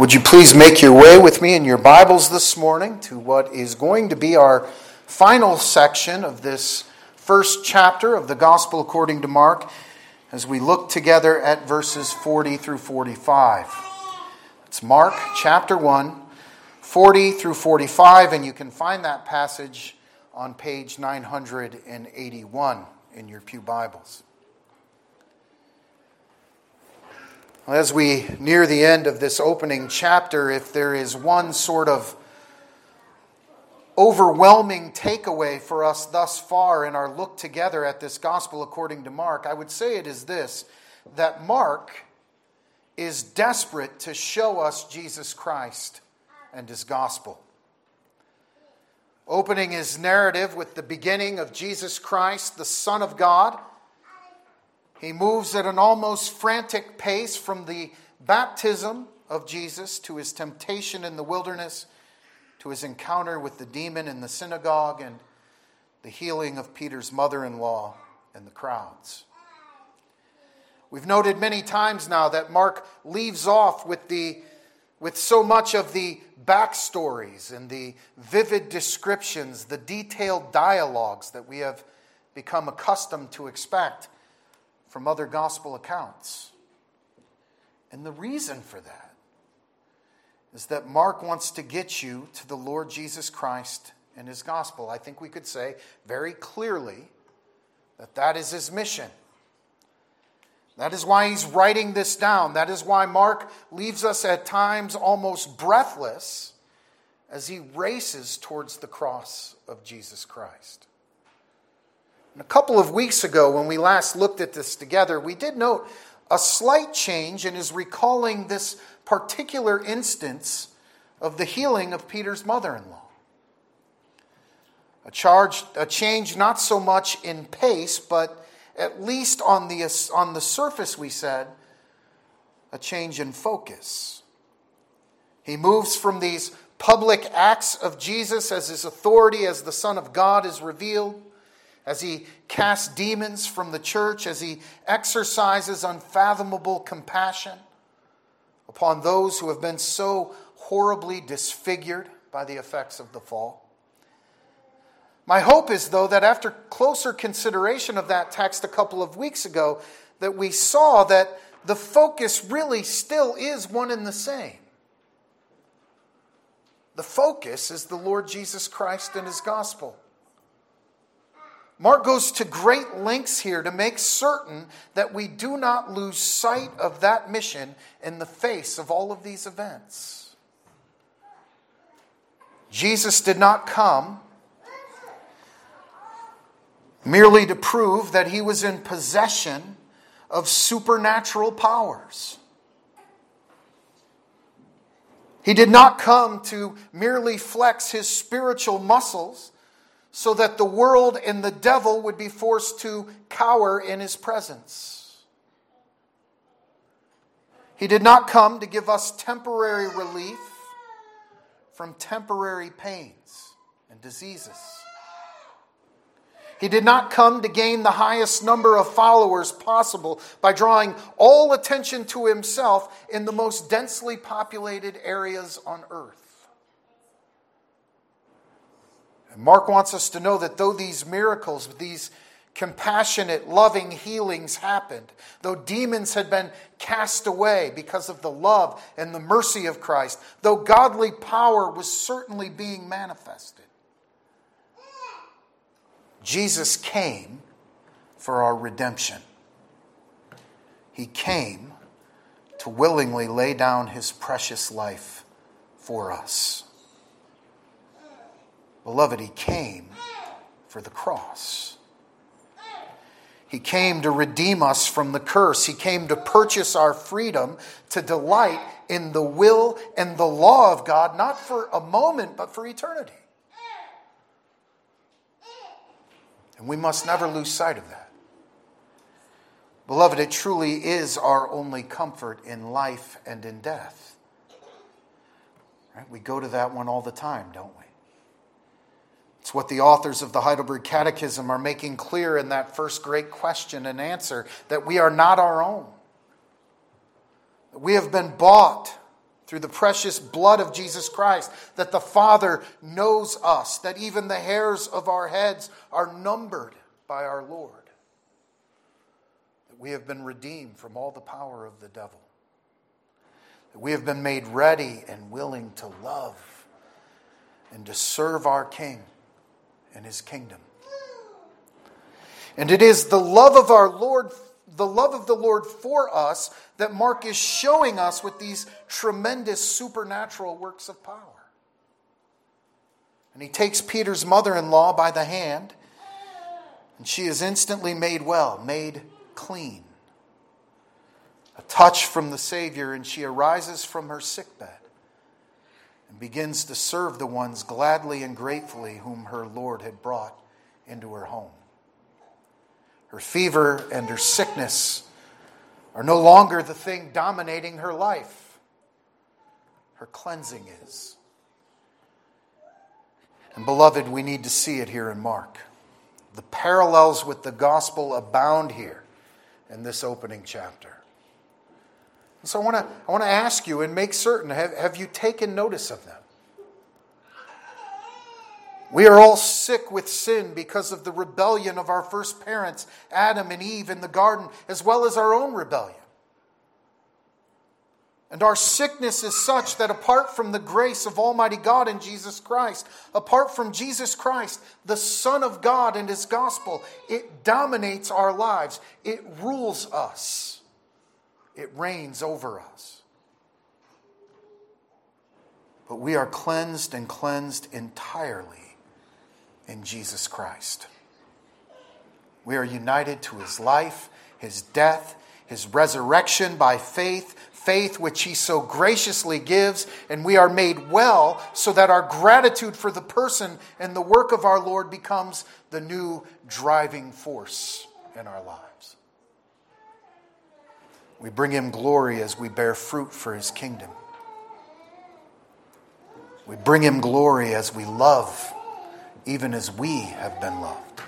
Would you please make your way with me in your Bibles this morning to what is going to be our final section of this first chapter of the Gospel according to Mark as we look together at verses 40 through 45. It's Mark chapter 1, 40 through 45, and you can find that passage on page 981 in your Pew Bibles. As we near the end of this opening chapter, if there is one sort of overwhelming takeaway for us thus far in our look together at this gospel according to Mark, I would say it is this that Mark is desperate to show us Jesus Christ and his gospel. Opening his narrative with the beginning of Jesus Christ, the Son of God he moves at an almost frantic pace from the baptism of Jesus to his temptation in the wilderness to his encounter with the demon in the synagogue and the healing of Peter's mother in law and the crowds. We've noted many times now that Mark leaves off with, the, with so much of the backstories and the vivid descriptions, the detailed dialogues that we have become accustomed to expect from other gospel accounts. And the reason for that is that Mark wants to get you to the Lord Jesus Christ and his gospel. I think we could say very clearly that that is his mission. That is why he's writing this down. That is why Mark leaves us at times almost breathless as he races towards the cross of Jesus Christ. A couple of weeks ago, when we last looked at this together, we did note a slight change in his recalling this particular instance of the healing of Peter's mother in law. A, charge, a change not so much in pace, but at least on the, on the surface, we said, a change in focus. He moves from these public acts of Jesus as his authority as the Son of God is revealed as he casts demons from the church, as he exercises unfathomable compassion upon those who have been so horribly disfigured by the effects of the fall. My hope is, though, that after closer consideration of that text a couple of weeks ago, that we saw that the focus really still is one and the same. The focus is the Lord Jesus Christ and his gospel. Mark goes to great lengths here to make certain that we do not lose sight of that mission in the face of all of these events. Jesus did not come merely to prove that he was in possession of supernatural powers. He did not come to merely flex his spiritual muscles so that the world and the devil would be forced to cower in his presence. He did not come to give us temporary relief from temporary pains and diseases. He did not come to gain the highest number of followers possible by drawing all attention to himself in the most densely populated areas on earth. Mark wants us to know that though these miracles, these compassionate, loving healings happened, though demons had been cast away because of the love and the mercy of Christ, though godly power was certainly being manifested, Jesus came for our redemption. He came to willingly lay down his precious life for us. Beloved, He came for the cross. He came to redeem us from the curse. He came to purchase our freedom to delight in the will and the law of God, not for a moment, but for eternity. And we must never lose sight of that. Beloved, it truly is our only comfort in life and in death. Right? We go to that one all the time, don't we? It's what the authors of the Heidelberg Catechism are making clear in that first great question and answer that we are not our own. We have been bought through the precious blood of Jesus Christ, that the Father knows us, that even the hairs of our heads are numbered by our Lord, that we have been redeemed from all the power of the devil, that we have been made ready and willing to love and to serve our King and his kingdom. And it is the love of our Lord, the love of the Lord for us, that Mark is showing us with these tremendous supernatural works of power. And he takes Peter's mother in law by the hand, and she is instantly made well, made clean. A touch from the Savior, and she arises from her sickbed and begins to serve the ones gladly and gratefully whom her Lord had brought into her home. Her fever and her sickness are no longer the thing dominating her life. Her cleansing is. And beloved, we need to see it here in Mark. The parallels with the gospel abound here in this opening chapter. So I want to I want to ask you and make certain have, have you taken notice of them? We are all sick with sin because of the rebellion of our first parents, Adam and Eve, in the garden, as well as our own rebellion. And our sickness is such that apart from the grace of Almighty God in Jesus Christ, apart from Jesus Christ, the Son of God and His gospel, it dominates our lives. It rules us, it reigns over us. But we are cleansed and cleansed entirely in Jesus Christ. We are united to his life, his death, his resurrection by faith, faith which he so graciously gives, and we are made well so that our gratitude for the person and the work of our Lord becomes the new driving force in our lives. We bring him glory as we bear fruit for his kingdom. We bring him glory as we love even as we have been loved.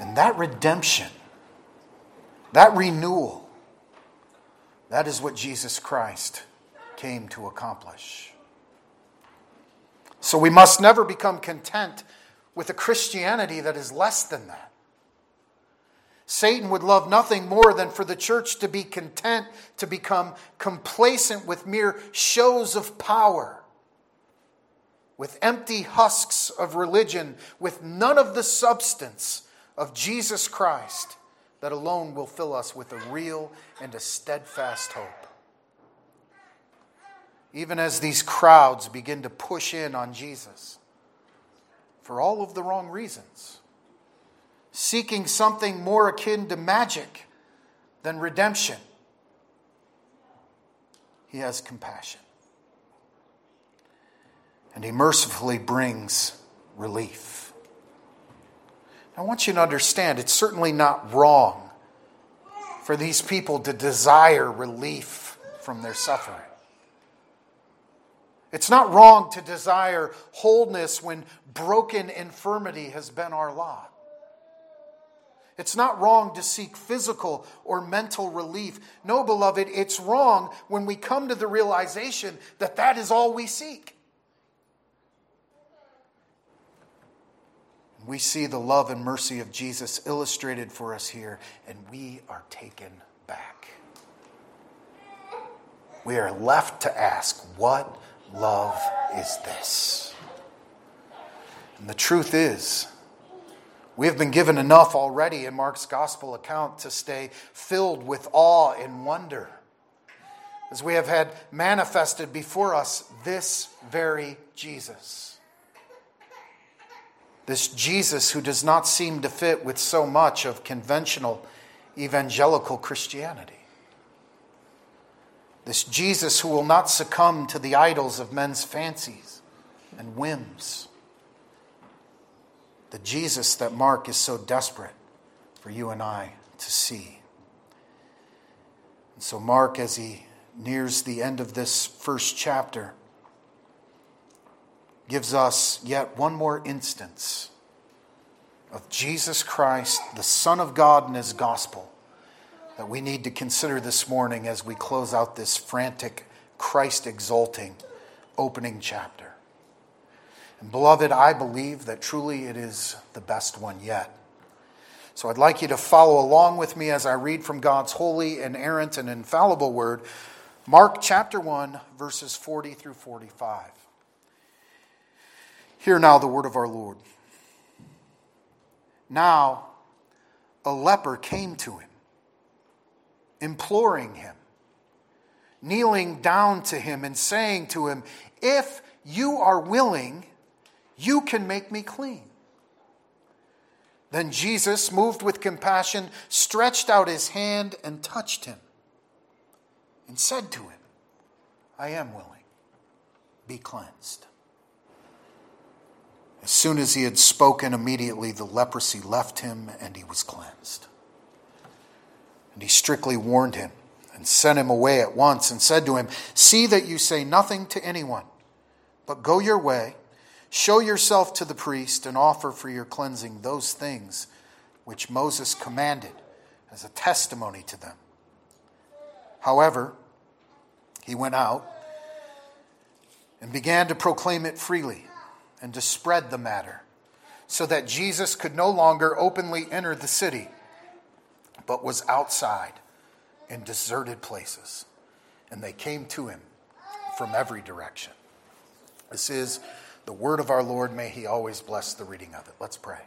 And that redemption, that renewal, that is what Jesus Christ came to accomplish. So we must never become content with a Christianity that is less than that. Satan would love nothing more than for the church to be content to become complacent with mere shows of power with empty husks of religion, with none of the substance of Jesus Christ, that alone will fill us with a real and a steadfast hope. Even as these crowds begin to push in on Jesus for all of the wrong reasons, seeking something more akin to magic than redemption, he has compassion and He mercifully brings relief. I want you to understand it's certainly not wrong for these people to desire relief from their suffering. It's not wrong to desire wholeness when broken infirmity has been our lot. It's not wrong to seek physical or mental relief. No, beloved, it's wrong when we come to the realization that that is all we seek. We see the love and mercy of Jesus illustrated for us here, and we are taken back. We are left to ask, what love is this? And the truth is, we have been given enough already in Mark's gospel account to stay filled with awe and wonder as we have had manifested before us this very Jesus. This Jesus who does not seem to fit with so much of conventional evangelical Christianity. This Jesus who will not succumb to the idols of men's fancies and whims. The Jesus that Mark is so desperate for you and I to see. And so, Mark, as he nears the end of this first chapter, gives us yet one more instance of Jesus Christ, the Son of God, and His gospel that we need to consider this morning as we close out this frantic Christ exalting opening chapter. And beloved, I believe that truly it is the best one yet. So I'd like you to follow along with me as I read from God's holy, inerrant, and infallible word, Mark chapter 1, verses 40 through 45. Hear now the word of our Lord. Now, a leper came to him, imploring him, kneeling down to him, and saying to him, If you are willing, you can make me clean. Then Jesus, moved with compassion, stretched out his hand and touched him and said to him, I am willing, be cleansed. As soon as he had spoken, immediately the leprosy left him and he was cleansed. And he strictly warned him and sent him away at once and said to him, See that you say nothing to anyone, but go your way Show yourself to the priest and offer for your cleansing those things which Moses commanded as a testimony to them. However, he went out and began to proclaim it freely and to spread the matter, so that Jesus could no longer openly enter the city, but was outside in deserted places. And they came to him from every direction. This is the word of our Lord. May he always bless the reading of it. Let's pray.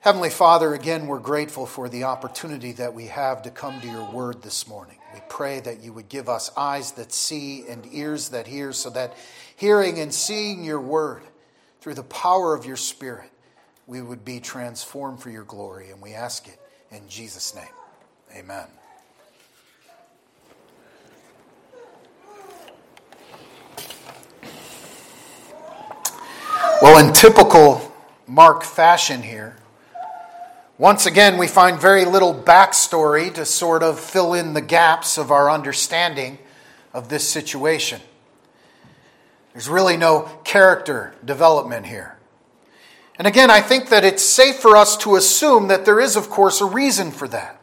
Heavenly Father, again, we're grateful for the opportunity that we have to come to your word this morning. We pray that you would give us eyes that see and ears that hear, so that hearing and seeing your word through the power of your Spirit, we would be transformed for your glory. And we ask it in Jesus' name. Amen. Well, in typical Mark fashion here, once again, we find very little backstory to sort of fill in the gaps of our understanding of this situation. There's really no character development here. And again, I think that it's safe for us to assume that there is, of course, a reason for that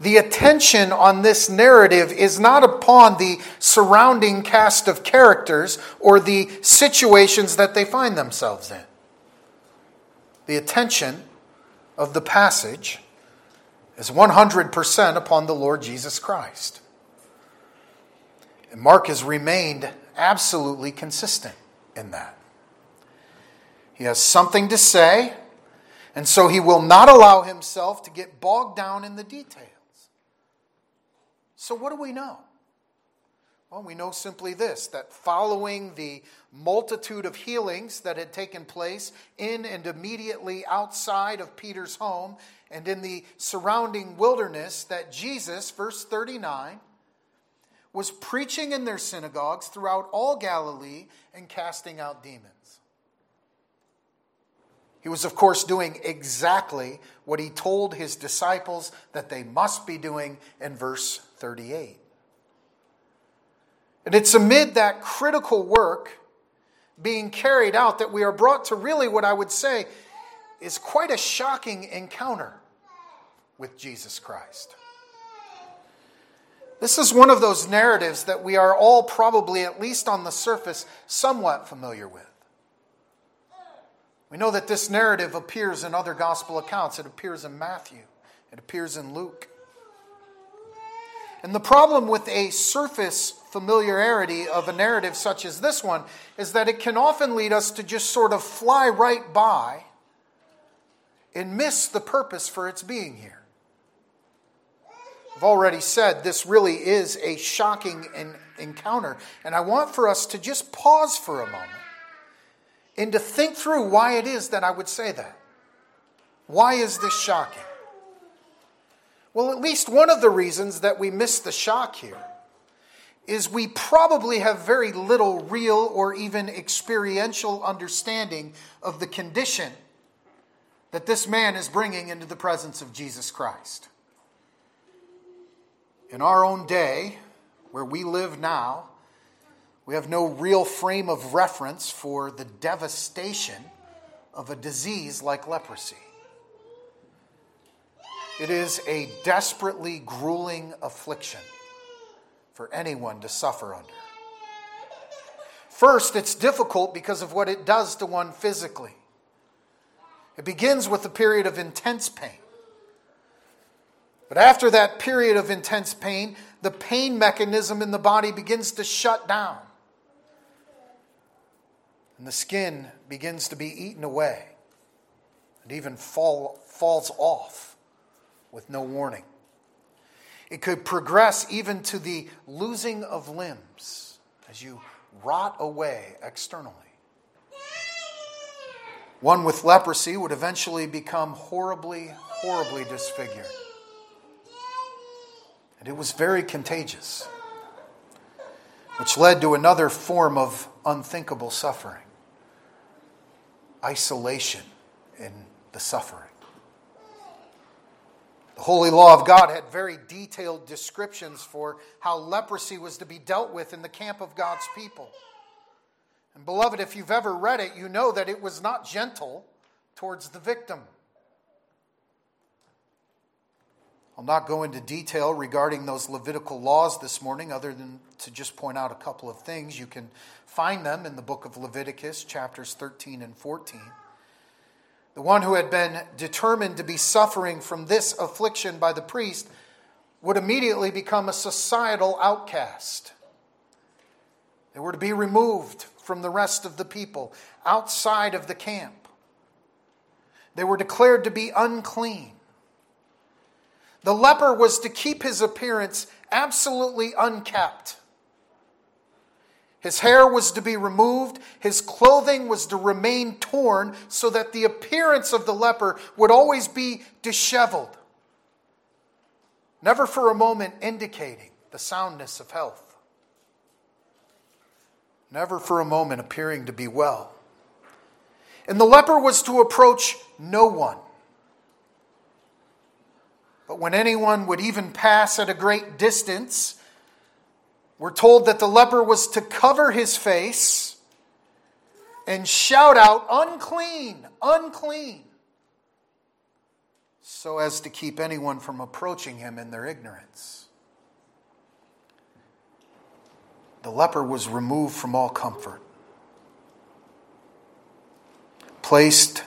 the attention on this narrative is not upon the surrounding cast of characters or the situations that they find themselves in. The attention of the passage is 100% upon the Lord Jesus Christ. And Mark has remained absolutely consistent in that. He has something to say, and so he will not allow himself to get bogged down in the details. So, what do we know? Well, we know simply this that following the multitude of healings that had taken place in and immediately outside of Peter's home and in the surrounding wilderness, that Jesus, verse 39, was preaching in their synagogues throughout all Galilee and casting out demons. He was, of course, doing exactly what he told his disciples that they must be doing in verse 38. And it's amid that critical work being carried out that we are brought to really what I would say is quite a shocking encounter with Jesus Christ. This is one of those narratives that we are all probably, at least on the surface, somewhat familiar with. We know that this narrative appears in other gospel accounts. It appears in Matthew, it appears in Luke. And the problem with a surface familiarity of a narrative such as this one is that it can often lead us to just sort of fly right by and miss the purpose for its being here. I've already said this really is a shocking encounter, and I want for us to just pause for a moment and to think through why it is that I would say that. Why is this shocking? Well, at least one of the reasons that we miss the shock here is we probably have very little real or even experiential understanding of the condition that this man is bringing into the presence of Jesus Christ. In our own day, where we live now, we have no real frame of reference for the devastation of a disease like leprosy. It is a desperately grueling affliction for anyone to suffer under. First, it's difficult because of what it does to one physically. It begins with a period of intense pain. But after that period of intense pain, the pain mechanism in the body begins to shut down. And the skin begins to be eaten away and even fall, falls off with no warning. It could progress even to the losing of limbs as you rot away externally. One with leprosy would eventually become horribly, horribly disfigured. And it was very contagious, which led to another form of unthinkable suffering isolation in the suffering. The holy law of God had very detailed descriptions for how leprosy was to be dealt with in the camp of God's people. And, beloved, if you've ever read it, you know that it was not gentle towards the victim. I'll not go into detail regarding those Levitical laws this morning, other than to just point out a couple of things. You can find them in the book of Leviticus, chapters 13 and 14. The one who had been determined to be suffering from this affliction by the priest would immediately become a societal outcast. They were to be removed from the rest of the people outside of the camp. They were declared to be unclean. The leper was to keep his appearance absolutely unkept. His hair was to be removed, his clothing was to remain torn, so that the appearance of the leper would always be disheveled, never for a moment indicating the soundness of health, never for a moment appearing to be well. And the leper was to approach no one. But when anyone would even pass at a great distance, we're told that the leper was to cover his face and shout out, unclean, unclean, so as to keep anyone from approaching him in their ignorance. The leper was removed from all comfort, placed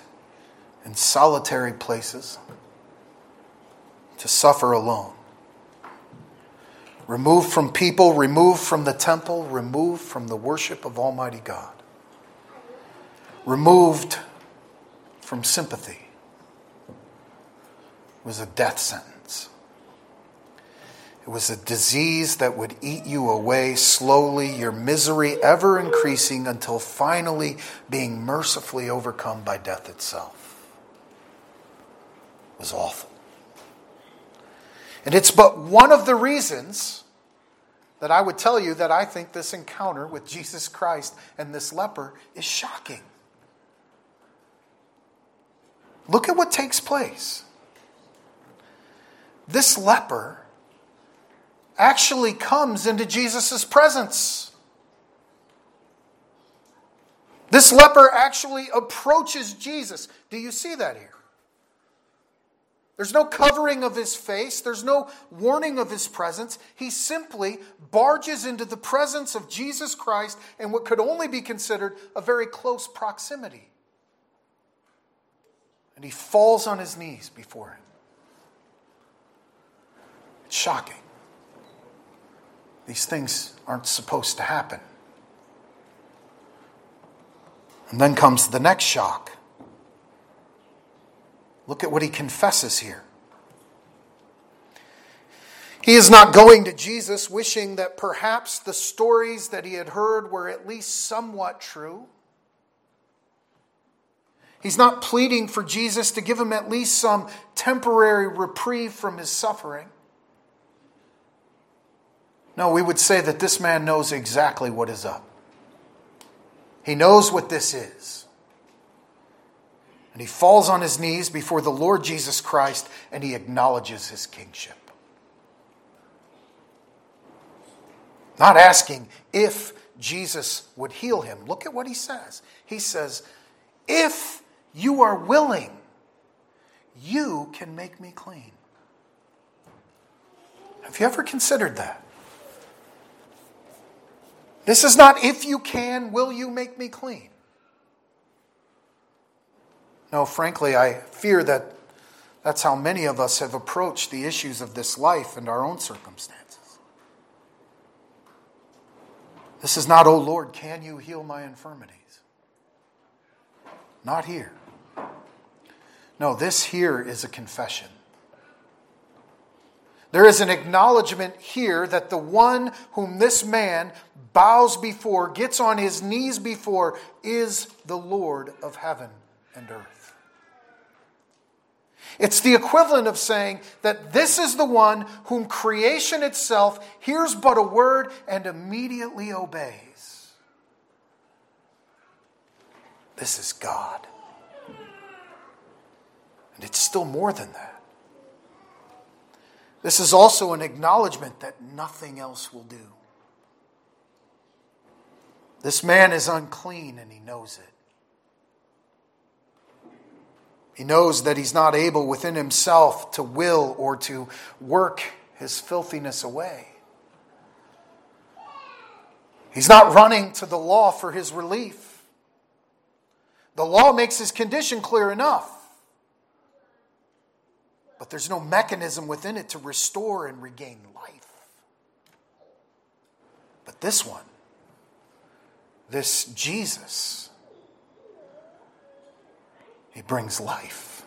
in solitary places to suffer alone removed from people, removed from the temple, removed from the worship of Almighty God, removed from sympathy was a death sentence. It was a disease that would eat you away slowly, your misery ever increasing until finally being mercifully overcome by death itself. It was awful. And it's but one of the reasons that I would tell you that I think this encounter with Jesus Christ and this leper is shocking. Look at what takes place. This leper actually comes into Jesus' presence. This leper actually approaches Jesus. Do you see that here? There's no covering of his face. There's no warning of his presence. He simply barges into the presence of Jesus Christ in what could only be considered a very close proximity. And he falls on his knees before him. It's shocking. These things aren't supposed to happen. And then comes the next shock. Look at what he confesses here. He is not going to Jesus wishing that perhaps the stories that he had heard were at least somewhat true. He's not pleading for Jesus to give him at least some temporary reprieve from his suffering. No, we would say that this man knows exactly what is up. He knows what this is. And he falls on his knees before the Lord Jesus Christ and he acknowledges his kingship. Not asking if Jesus would heal him. Look at what he says. He says, If you are willing, you can make me clean. Have you ever considered that? This is not if you can, will you make me clean? No, frankly, I fear that that's how many of us have approached the issues of this life and our own circumstances. This is not, oh Lord, can you heal my infirmities? Not here. No, this here is a confession. There is an acknowledgement here that the one whom this man bows before, gets on his knees before, is the Lord of heaven and earth. It's the equivalent of saying that this is the one whom creation itself hears but a word and immediately obeys. This is God. And it's still more than that. This is also an acknowledgement that nothing else will do. This man is unclean and he knows it. He knows that he's not able within himself to will or to work his filthiness away. He's not running to the law for his relief. The law makes his condition clear enough but there's no mechanism within it to restore and regain life. But this one, this Jesus, he brings life.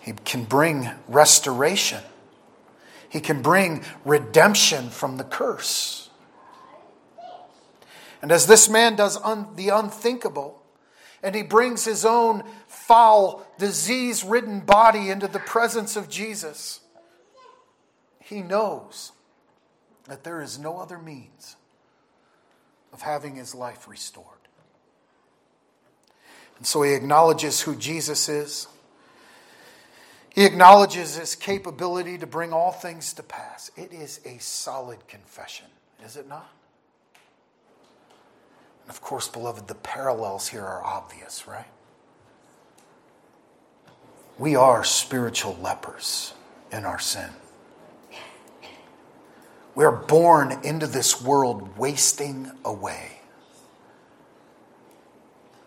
He can bring restoration. He can bring redemption from the curse. And as this man does un- the unthinkable, and he brings his own foul, disease ridden body into the presence of Jesus, he knows that there is no other means of having his life restored. And so he acknowledges who Jesus is. He acknowledges his capability to bring all things to pass. It is a solid confession, is it not? And of course, beloved, the parallels here are obvious, right? We are spiritual lepers in our sin. We're born into this world wasting away,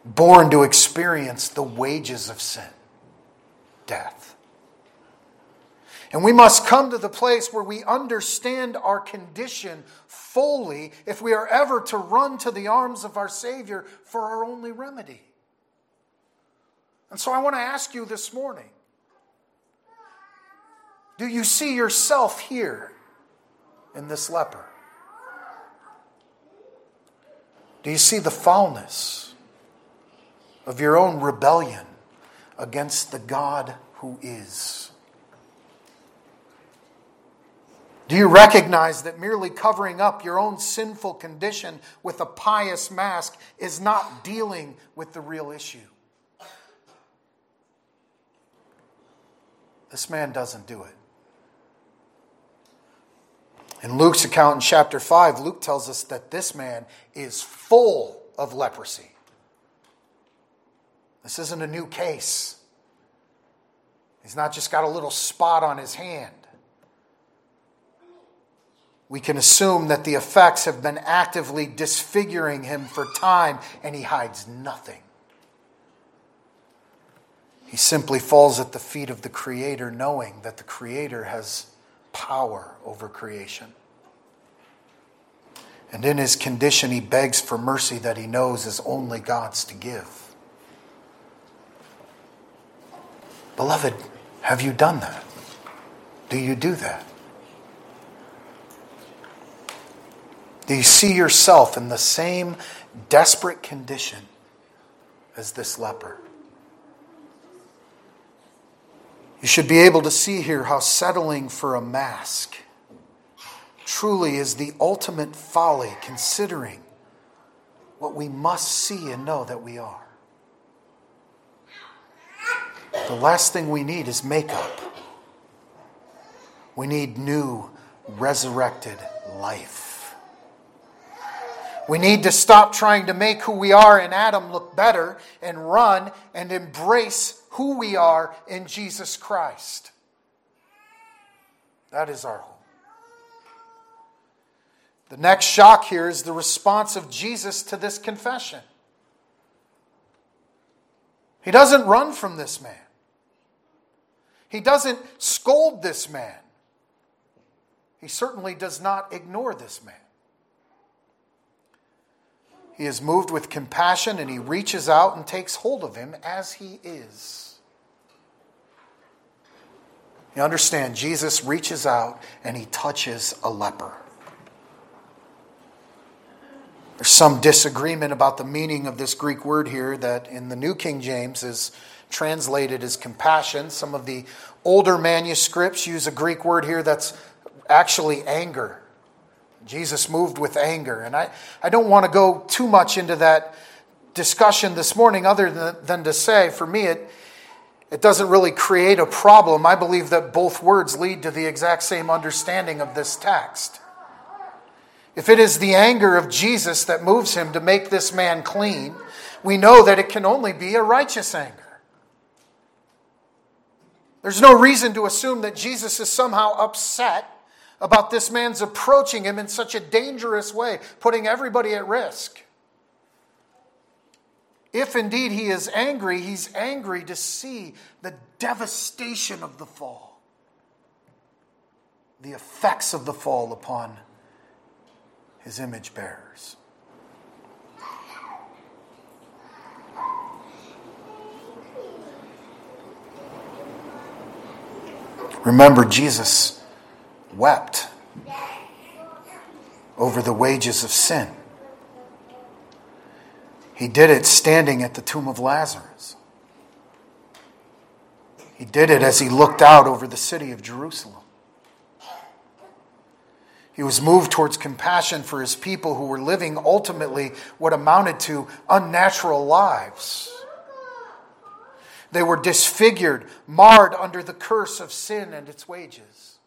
born to experience the wages of sin, death. And we must come to the place where we understand our condition fully if we are ever to run to the arms of our Savior for our only remedy. And so I want to ask you this morning do you see yourself here in this leper? Do you see the foulness of your own rebellion against the God who is? Do you recognize that merely covering up your own sinful condition with a pious mask is not dealing with the real issue? This man doesn't do it. In Luke's account in chapter 5, Luke tells us that this man is full of leprosy. This isn't a new case. He's not just got a little spot on his hand. We can assume that the effects have been actively disfiguring him for time and he hides nothing. He simply falls at the feet of the Creator, knowing that the Creator has power over creation. And in his condition, he begs for mercy that he knows is only God's to give. Beloved, have you done that? Do you do that? Do you see yourself in the same desperate condition as this leper? You should be able to see here how settling for a mask truly is the ultimate folly, considering what we must see and know that we are. The last thing we need is makeup. We need new, resurrected life. We need to stop trying to make who we are in Adam look better and run and embrace who we are in Jesus Christ. That is our hope. The next shock here is the response of Jesus to this confession. He doesn't run from this man. He doesn't scold this man. He certainly does not ignore this man. He is moved with compassion and he reaches out and takes hold of him as he is. You understand, Jesus reaches out and he touches a leper. There's some disagreement about the meaning of this Greek word here that in the New King James is translated as compassion. Some of the older manuscripts use a Greek word here that's actually anger. Jesus moved with anger. And I, I don't want to go too much into that discussion this morning, other than, than to say, for me, it, it doesn't really create a problem. I believe that both words lead to the exact same understanding of this text. If it is the anger of Jesus that moves him to make this man clean, we know that it can only be a righteous anger. There's no reason to assume that Jesus is somehow upset about this man's approaching him in such a dangerous way, putting everybody at risk. If indeed he is angry, he's angry to see the devastation of the fall, the effects of the fall upon his image bearers. Remember, Jesus wept over the wages of sin. He did it standing at the tomb of Lazarus. He did it as he looked out over the city of Jerusalem. He was moved towards compassion for his people who were living ultimately what amounted to unnatural lives. They were disfigured, marred under the curse of sin and its wages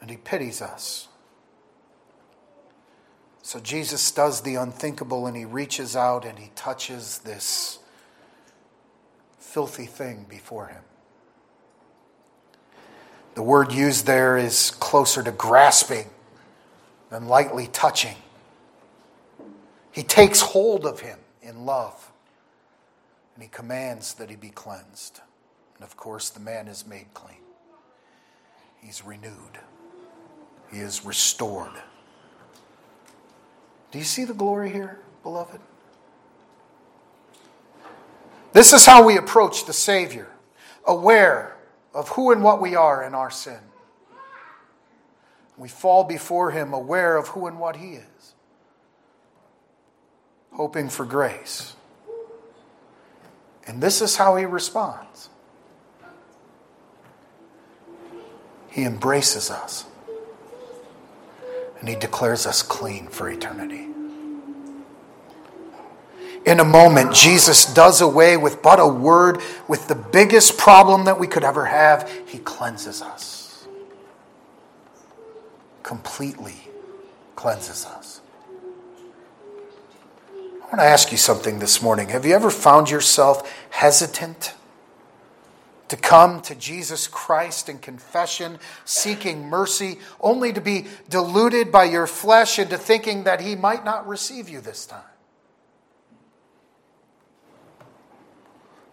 and he pities us. So Jesus does the unthinkable and he reaches out and he touches this filthy thing before him. The word used there is closer to grasping than lightly touching. He takes hold of him in love and he commands that he be cleansed. And of course, the man is made clean, he's renewed. He is restored. Do you see the glory here, beloved? This is how we approach the Savior, aware of who and what we are in our sin. We fall before Him aware of who and what He is, hoping for grace. And this is how He responds He embraces us and he declares us clean for eternity. In a moment, Jesus does away with but a word, with the biggest problem that we could ever have. He cleanses us. Completely cleanses us. I want to ask you something this morning. Have you ever found yourself hesitant to come to Jesus Christ in confession, seeking mercy, only to be deluded by your flesh into thinking that He might not receive you this time.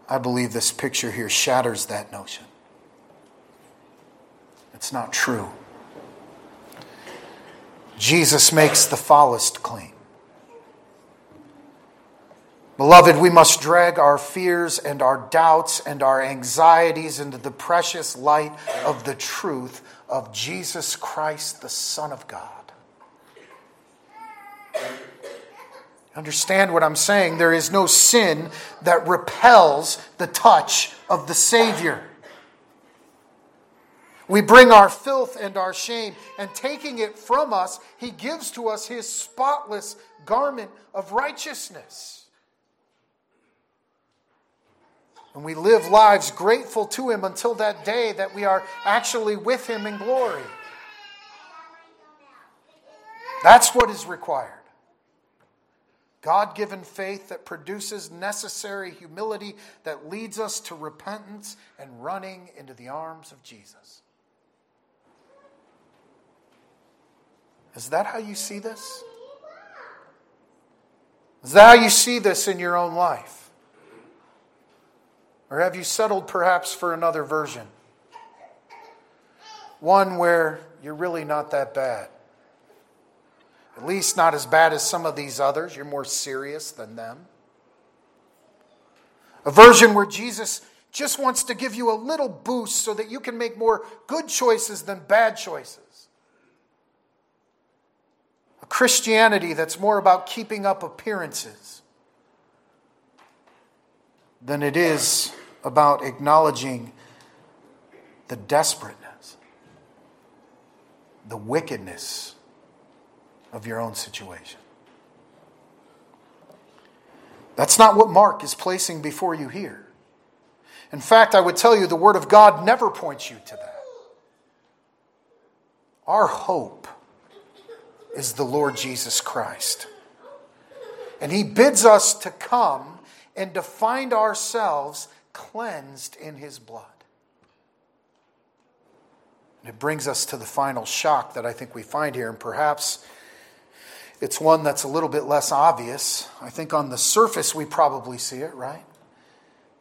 I believe this picture here shatters that notion. It's not true. Jesus makes the foulest clean. Beloved, we must drag our fears and our doubts and our anxieties into the precious light of the truth of Jesus Christ, the Son of God. Understand what I'm saying? There is no sin that repels the touch of the Savior. We bring our filth and our shame, and taking it from us, He gives to us His spotless garment of righteousness. And we live lives grateful to Him until that day that we are actually with Him in glory. That's what is required. God given faith that produces necessary humility that leads us to repentance and running into the arms of Jesus. Is that how you see this? Is that how you see this in your own life? Or have you settled perhaps for another version? One where you're really not that bad. At least not as bad as some of these others. You're more serious than them. A version where Jesus just wants to give you a little boost so that you can make more good choices than bad choices. A Christianity that's more about keeping up appearances than it is about acknowledging the desperateness, the wickedness of your own situation. That's not what Mark is placing before you here. In fact, I would tell you the Word of God never points you to that. Our hope is the Lord Jesus Christ. And He bids us to come and to find ourselves cleansed in His blood. And it brings us to the final shock that I think we find here, and perhaps it's one that's a little bit less obvious. I think on the surface we probably see it, right?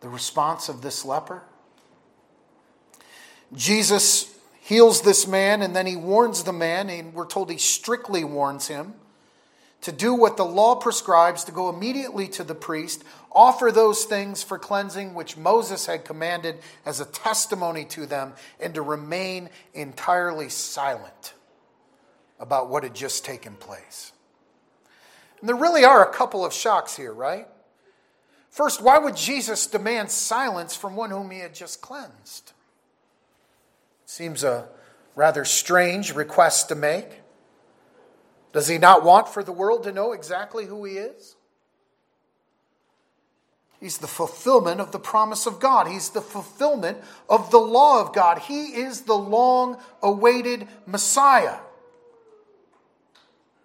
The response of this leper. Jesus heals this man and then he warns the man, and we're told he strictly warns him to do what the law prescribes to go immediately to the priest, offer those things for cleansing which Moses had commanded as a testimony to them, and to remain entirely silent about what had just taken place. And there really are a couple of shocks here, right? First, why would Jesus demand silence from one whom he had just cleansed? Seems a rather strange request to make. Does he not want for the world to know exactly who he is? He's the fulfillment of the promise of God. He's the fulfillment of the law of God. He is the long awaited Messiah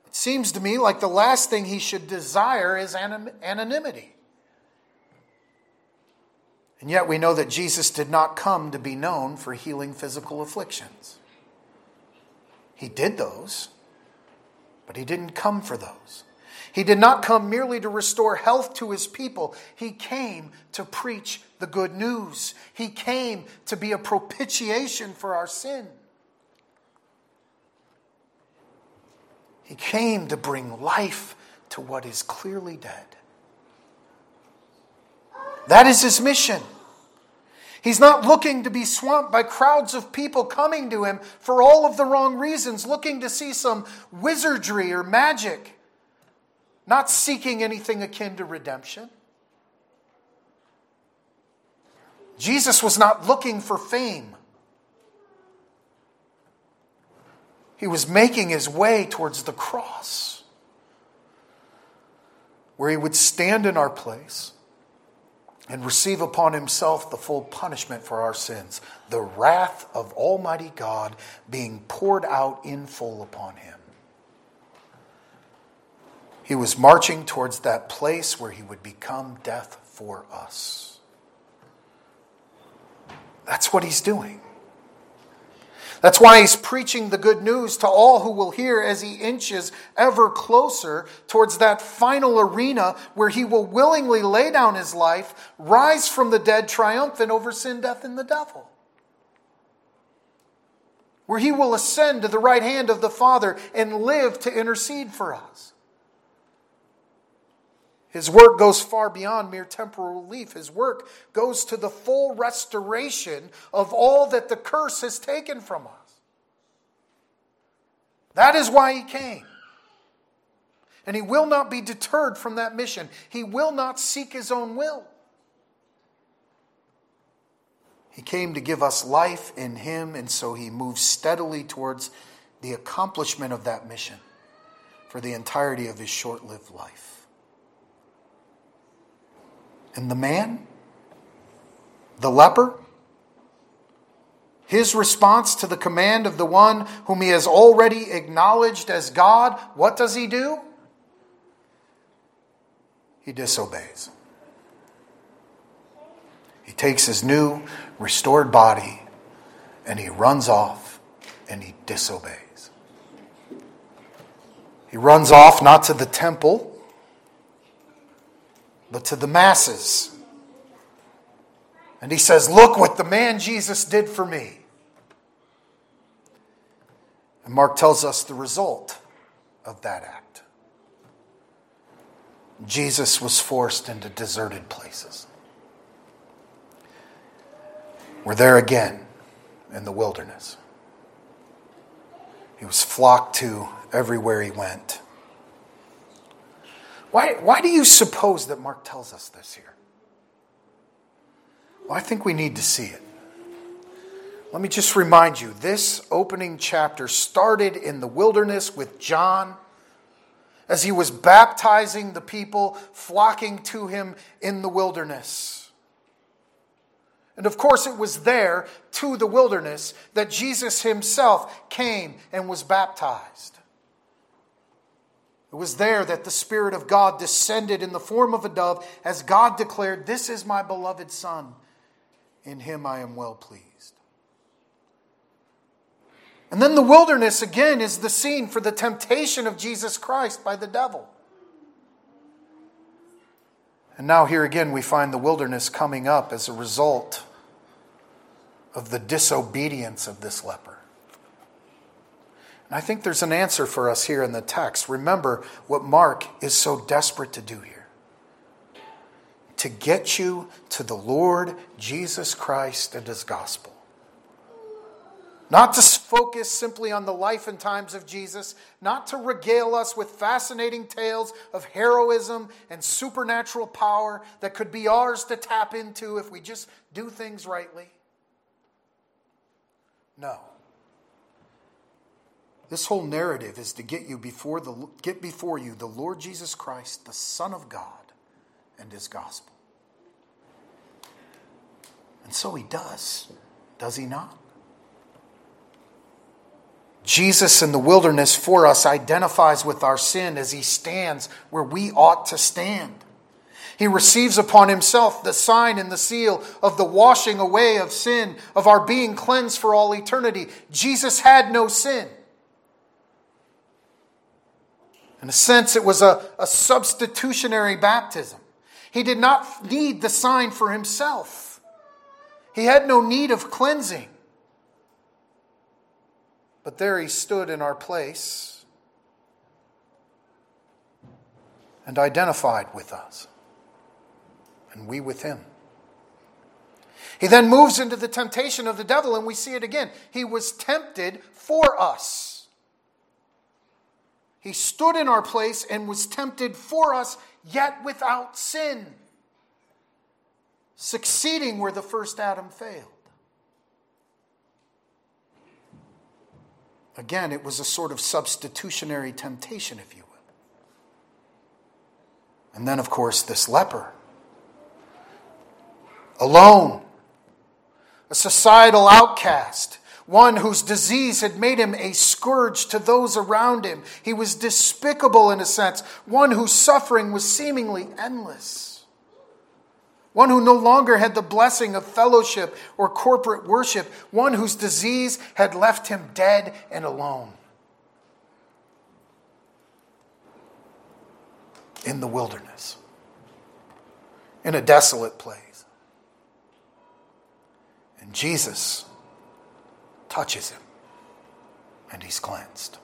It seems to me like the last thing he should desire is anonymity. And yet we know that Jesus did not come to be known for healing physical afflictions. He did those, but he didn't come for those. He did not come merely to restore health to his people. He came to preach the good news. He came to be a propitiation for our sin. He came to bring life to what is clearly dead. That is his mission. He's not looking to be swamped by crowds of people coming to him for all of the wrong reasons, looking to see some wizardry or magic, not seeking anything akin to redemption. Jesus was not looking for fame. He was making his way towards the cross, where he would stand in our place and receive upon himself the full punishment for our sins, the wrath of Almighty God being poured out in full upon him. He was marching towards that place where he would become death for us. That's what he's doing. That's why he's preaching the good news to all who will hear as he inches ever closer towards that final arena where he will willingly lay down his life, rise from the dead triumphant over sin, death, and the devil. Where he will ascend to the right hand of the Father and live to intercede for us. His work goes far beyond mere temporal relief. His work goes to the full restoration of all that the curse has taken from us. That is why he came. And he will not be deterred from that mission. He will not seek his own will. He came to give us life in him, and so he moves steadily towards the accomplishment of that mission for the entirety of his short lived life. And the man, the leper, his response to the command of the one whom he has already acknowledged as God, what does he do? He disobeys. He takes his new, restored body and he runs off and he disobeys. He runs off not to the temple, but to the masses. And he says, Look what the man Jesus did for me. And Mark tells us the result of that act. Jesus was forced into deserted places. We're there again in the wilderness. He was flocked to everywhere he went. Why, why do you suppose that Mark tells us this here? Well, I think we need to see it. Let me just remind you this opening chapter started in the wilderness with John as he was baptizing the people flocking to him in the wilderness. And of course, it was there, to the wilderness, that Jesus himself came and was baptized. It was there that the Spirit of God descended in the form of a dove as God declared, This is my beloved Son. In him I am well pleased. And then the wilderness again is the scene for the temptation of Jesus Christ by the devil. And now, here again, we find the wilderness coming up as a result of the disobedience of this leper. And I think there's an answer for us here in the text. Remember what Mark is so desperate to do here to get you to the Lord Jesus Christ and his gospel. Not to focus simply on the life and times of Jesus, not to regale us with fascinating tales of heroism and supernatural power that could be ours to tap into if we just do things rightly. No. This whole narrative is to get you before the get before you the Lord Jesus Christ, the Son of God, and his gospel. And so he does, does he not? Jesus in the wilderness for us identifies with our sin as he stands where we ought to stand. He receives upon himself the sign and the seal of the washing away of sin, of our being cleansed for all eternity. Jesus had no sin. In a sense, it was a, a substitutionary baptism. He did not need the sign for himself, he had no need of cleansing. But there he stood in our place and identified with us, and we with him. He then moves into the temptation of the devil, and we see it again. He was tempted for us. He stood in our place and was tempted for us, yet without sin, succeeding where the first Adam failed. Again, it was a sort of substitutionary temptation, if you will. And then, of course, this leper. Alone, a societal outcast, one whose disease had made him a scourge to those around him. He was despicable in a sense, one whose suffering was seemingly endless one who no longer had the blessing of fellowship or corporate worship, one whose disease had left him dead and alone. In the wilderness, in a desolate place. And Jesus touches him, and he's cleansed.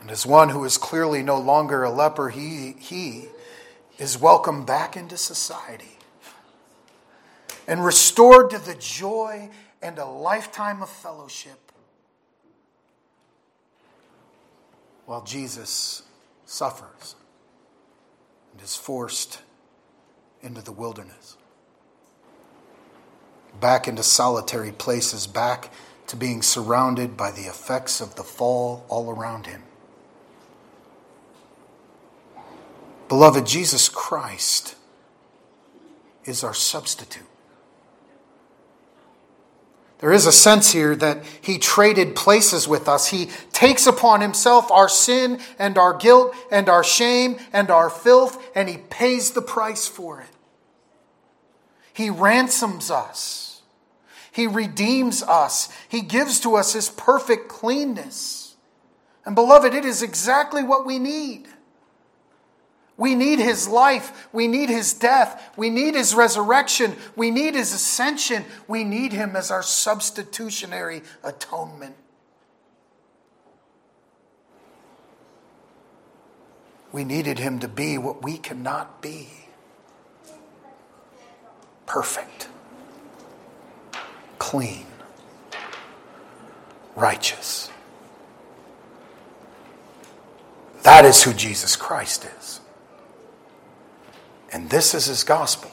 And as one who is clearly no longer a leper, he, he is welcomed back into society and restored to the joy and a lifetime of fellowship while Jesus suffers and is forced into the wilderness, back into solitary places, back to being surrounded by the effects of the fall all around him. Beloved, Jesus Christ is our substitute. There is a sense here that he traded places with us. He takes upon himself our sin and our guilt and our shame and our filth, and he pays the price for it. He ransoms us. He redeems us. He gives to us his perfect cleanness. And beloved, it is exactly what we need. We need his life. We need his death. We need his resurrection. We need his ascension. We need him as our substitutionary atonement. We needed him to be what we cannot be perfect, clean, righteous. That is who Jesus Christ is. And this is his gospel.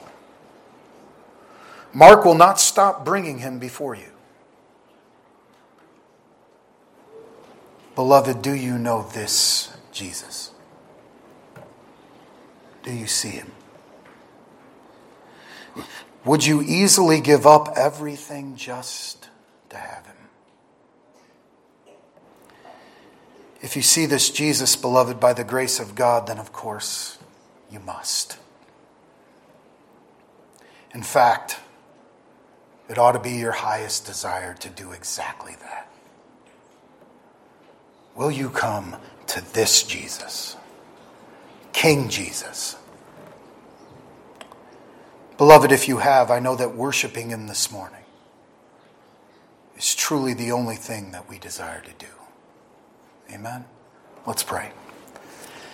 Mark will not stop bringing him before you. Beloved, do you know this Jesus? Do you see him? Would you easily give up everything just to have him? If you see this Jesus, beloved, by the grace of God, then of course you must. In fact, it ought to be your highest desire to do exactly that. Will you come to this Jesus, King Jesus? Beloved, if you have, I know that worshiping Him this morning is truly the only thing that we desire to do. Amen? Let's pray.